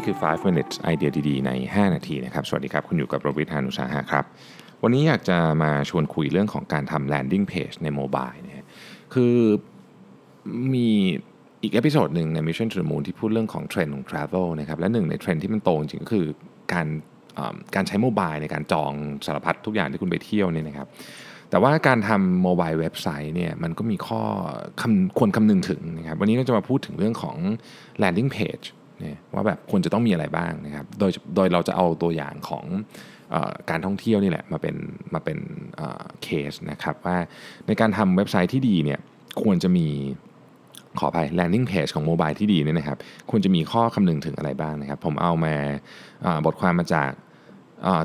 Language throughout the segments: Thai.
นี่คือ 5 minutes ไอเดียดีๆ ใน 5 นาทีนะครับ สวัสดีครับ คุณอยู่กับรวิศ หาญอุตสาหะครับ วันนี้อยากจะมาชวนคุยเรื่องของการทำ landing page ใน mobile นะฮะคือมีอีก episode หนึ่งใน Mission to the Moon ที่พูดเรื่องของเทรนด์ของ Travel นะครับ และหนึ่งในเทรนด์ที่มันโตจริงก็คือการการใช้ mobile ในการจองสารพัดทุกอย่างที่คุณไปเที่ยวเนี่ยนะครับ แต่ว่าการทำ mobile เว็บไซต์เนี่ยมันก็มีข้อคควรคำนึงถึงนะครับ วันนี้ก็จะมาพูดถึงเรื่องของ landing page เนี่ยว่าแบบควรจะต้องมีอะไรบ้างนะครับ โดยโดยเราจะเอาตัวอย่างของอการท่องเที่ยวนี่แหละมาเป็นมาเป็นเคสนะครับว่าในการทำเว็บไซต์ที่ดีเนี่ยควรจะมีขออภัย landing page ของโมบายที่ดีเนี่ยนะครับควรจะมีข้อคำนึงถึงอะไรบ้างนะครับ ผมเอามาบทความมาจาก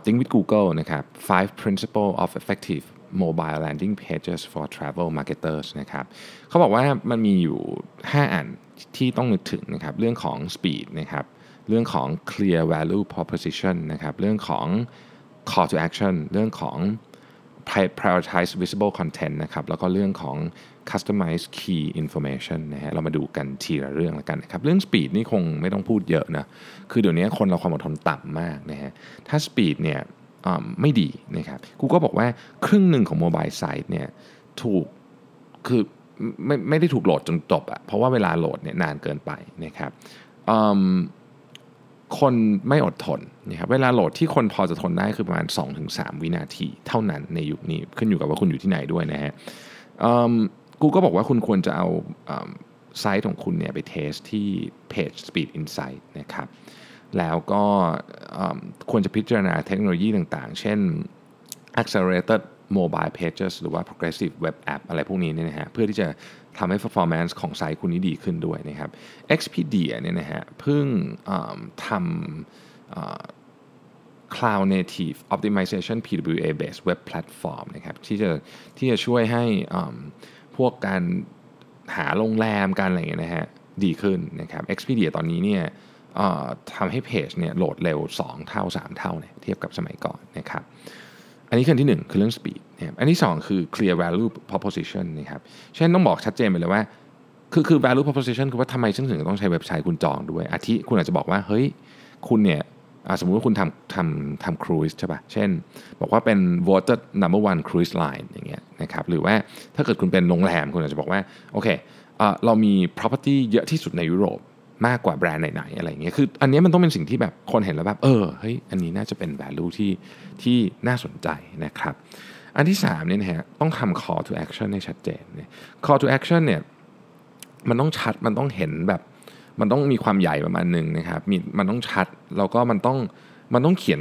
Think with Google นะครับ five principle of effective mobile landing pages for travel marketers นะครับเขาบอกว่ามันมีอยู่ 5 อันที่ต้องนึกถึงนะครับเรื่องของ speed นะครับเรื่องของ clear value proposition นะครับเรื่องของ call to action เรื่องของ prioritize visible content นะครับแล้วก็เรื่องของ customize key information นะฮะเรามาดูกันทีละเรื่องแล้วกันนะครับ เรื่อง speed นี่คงไม่ต้องพูดเยอะนะ คือเดี๋ยวนี้คนเราความอดทนต่ำมากนะฮะถ้า speed เนี่ย ไม่ดีนะครับกูก็บอกว่าครึ่งหนึ่งของโมบายไซต์เนี่ยถูกคือไม่ไม่ได้ถูกโหลดจนจบอะเพราะว่าเวลาโหลดเนี่ยนานเกินไปนะครับคนไม่อดทนนะครับเวลาโหลดที่คนพอจะทนได้คือประมาณ 2-3 วินาทีเท่านั้นในยุคนี้ขึ้นอยู่กับว่าคุณอยู่ที่ไหนด้วยนะฮะกูก็บอกว่าคุณควรจะเอาไซต์ของคุณเนี่ยไปเทสที่เพจ Speed Insight นะครับ แล้วก็ควรจะพิจารณาเทคโนโลยีต่างๆ เช่น accelerated mobile pages หรือว่า progressive web app อะไรพวกนี้เนี่ยนะฮะเพื่อที่จะทำให้ performance ของไซต์คุณนี้ดีขึ้นด้วยนะครับ Expedia เนี่ยนะฮะเพิ่งทำ cloud native optimization PWA based web platform นะครับที่จะที่จะช่วยให้พวกการหาโรงแรมการอะไรเงี้ยนะฮะดีขึ้นนะครับ Expedia ตอนนี้เนี่ย ทำให้เพจเนี่ยโหลดเร็ว 2 เท่า 3 เท่าเนี่ยเทียบกับสมัยก่อนนะครับอันนี้คือที่ 1 คือเรื่อง speed นะครับอันที่ 2 คือ clear value proposition นะครับเช่นต้องบอกชัดเจนไปเลยว่า คือคือ value proposition คือว่าทำไมฉันถึงต้องใช้เว็บไซต์คุณจองด้วย อาทิคุณอาจจะบอกว่า เฮ้ย คุณเนี่ยสมมุติว่าคุณทำทำทำครูซใช่ปะ่ะ เช่น บอกว่าเป็น voted number one cruise line อย่างเงี้ยนะครับหรือว่าถ้าเกิดคุณเป็นโรงแรมคุณอาจจะบอกว่า โอเคเรามี property เยอะที่สุดในยุโรป มากกว่าแบรนด์ไหนๆอะไรเงี้ยคืออันนี้มันต้องเป็นสิ่งที่แบบคนเห็นแล้วแบบเออเฮ้ยอันนี้น่าจะเป็น value ที่ที่น่าสนใจนะครับ อันที่3เนี่ยนะฮะต้องทำ call to action ให้ชัดเจนเนี่ย call to action เนี่ยมันต้องชัดมันต้องเห็นแบบมันต้องมีความใหญ่ประมาณหนึ่งนะครับมีมันต้องชัดแล้วก็มันต้องมันต้องเขียน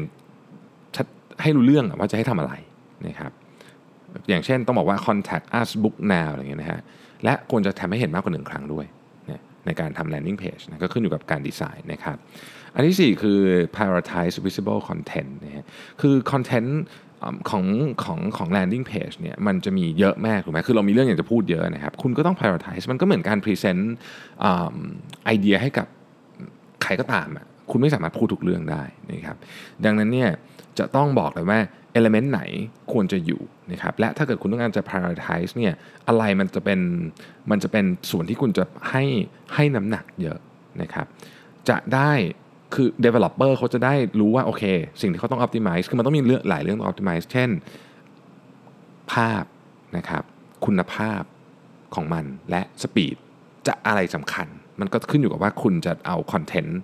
ชัดให้รู้เรื่องว่าจะให้ทำอะไรนะครับอย่างเช่นต้องบอกว่า contact us book now อะไรเงี้ยนะฮะและควรจะทำให้เห็นมากกว่าหนึ่งครั้งด้วย ในการทำ landing page นะก็ขึ้นอยู่กับการดีไซน์นะครับ อันที่ 4 คือ prioritize visible content นะฮะคือ content ของของของ landing page เนี่ยมันจะมีเยอะมากถูกไหมคือเรามีเรื่องอยากจะพูดเยอะนะครับ คุณก็ต้อง prioritize มันก็เหมือนการ present ไอเดียให้กับใครก็ตามอะ คุณไม่สามารถพูดทุกเรื่องได้นะครับ ดังนั้นเนี่ยจะต้องบอกเลยว่า element ไหนควรจะอยู่นะครับและถ้าเกิดคุณต้องการจะ prioritize เนี่ยอะไรมันจะเป็นมันจะเป็นส่วนที่คุณจะให้ให้น้ำหนักเยอะนะครับจะได้คือ developer เขาจะได้รู้ว่าโอเค สิ่งที่เขาต้อง optimize คือมันต้องมีเรื่องหลายเรื่องต้อง optimize เช่น ภาพนะครับคุณภาพของมันและ speed จะอะไรสำคัญ มันก็ขึ้นอยู่กับว่าคุณจะเอาคอนเทนต์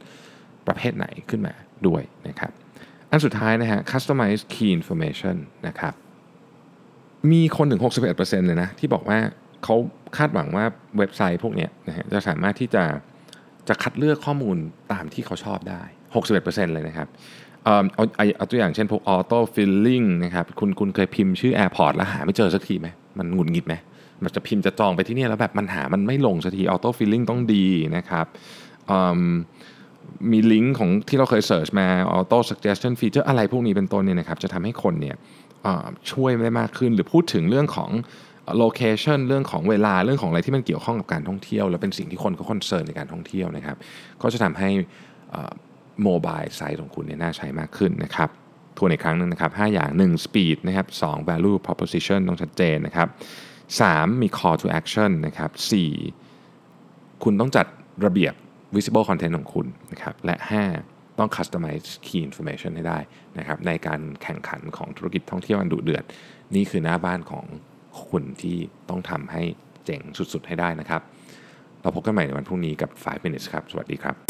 ประเภทไหนขึ้นมาด้วยนะครับ อันสุดท้ายนะฮะ customize key information นะครับ มีคนถึง 61%เลยนะ ที่บอกว่าเขาคาดหวังว่าเว็บไซต์พวกนี้นะฮะจะสามารถที่จะจะคัดเลือกข้อมูลตามที่เขาชอบได้ 61%เลยนะครับเอาเอาตัวอย่างเช่นพวก auto filling นะครับคุณคุณเคยพิมพ์ชื่อ airport แล้วหาไม่เจอสักทีไหมมันหงุดหงิดไหมมันจะพิมพ์จะจองไปที่นี่แล้วแบบมันหามันไม่ลงสักที auto filling ต้องดีนะครับ มีลิงก์ของที่เราเคย search มา auto suggestion feature อะไรพวกนี้เป็นต้นเนี่ยนะครับจะทำให้คนเนี่ยช่วยได้มากขึ้น หรือพูดถึงเรื่องของ location เรื่องของเวลาเรื่องของอะไรที่มันเกี่ยวข้องกับการท่องเที่ยว และเป็นสิ่งที่คนเขา concern ในการท่องเที่ยวนะครับ ก็จะทำให้ mobile site ของคุณเนี่ยน่าใช้มากขึ้นนะครับทวนอีกครั้งนึงนะครับ5อย่าง 1 speed นะครับ2 value proposition ต้องชัดเจนนะครับ3มี call to action นะครับ4คุณต้องจัดระเบียบ visible content ของคุณนะครับและต้อง customize key information ให้ได้นะครับในการแข่งขันของธุรกิจท่องเที่ยวอันดุเดือด นี่คือหน้าบ้านของคุณที่ต้องทำให้เจ๋งสุดๆ ให้ได้นะครับ เราพบกันใหม่ในวันพรุ่งนี้กับ 5 minutes ครับ สวัสดีครับ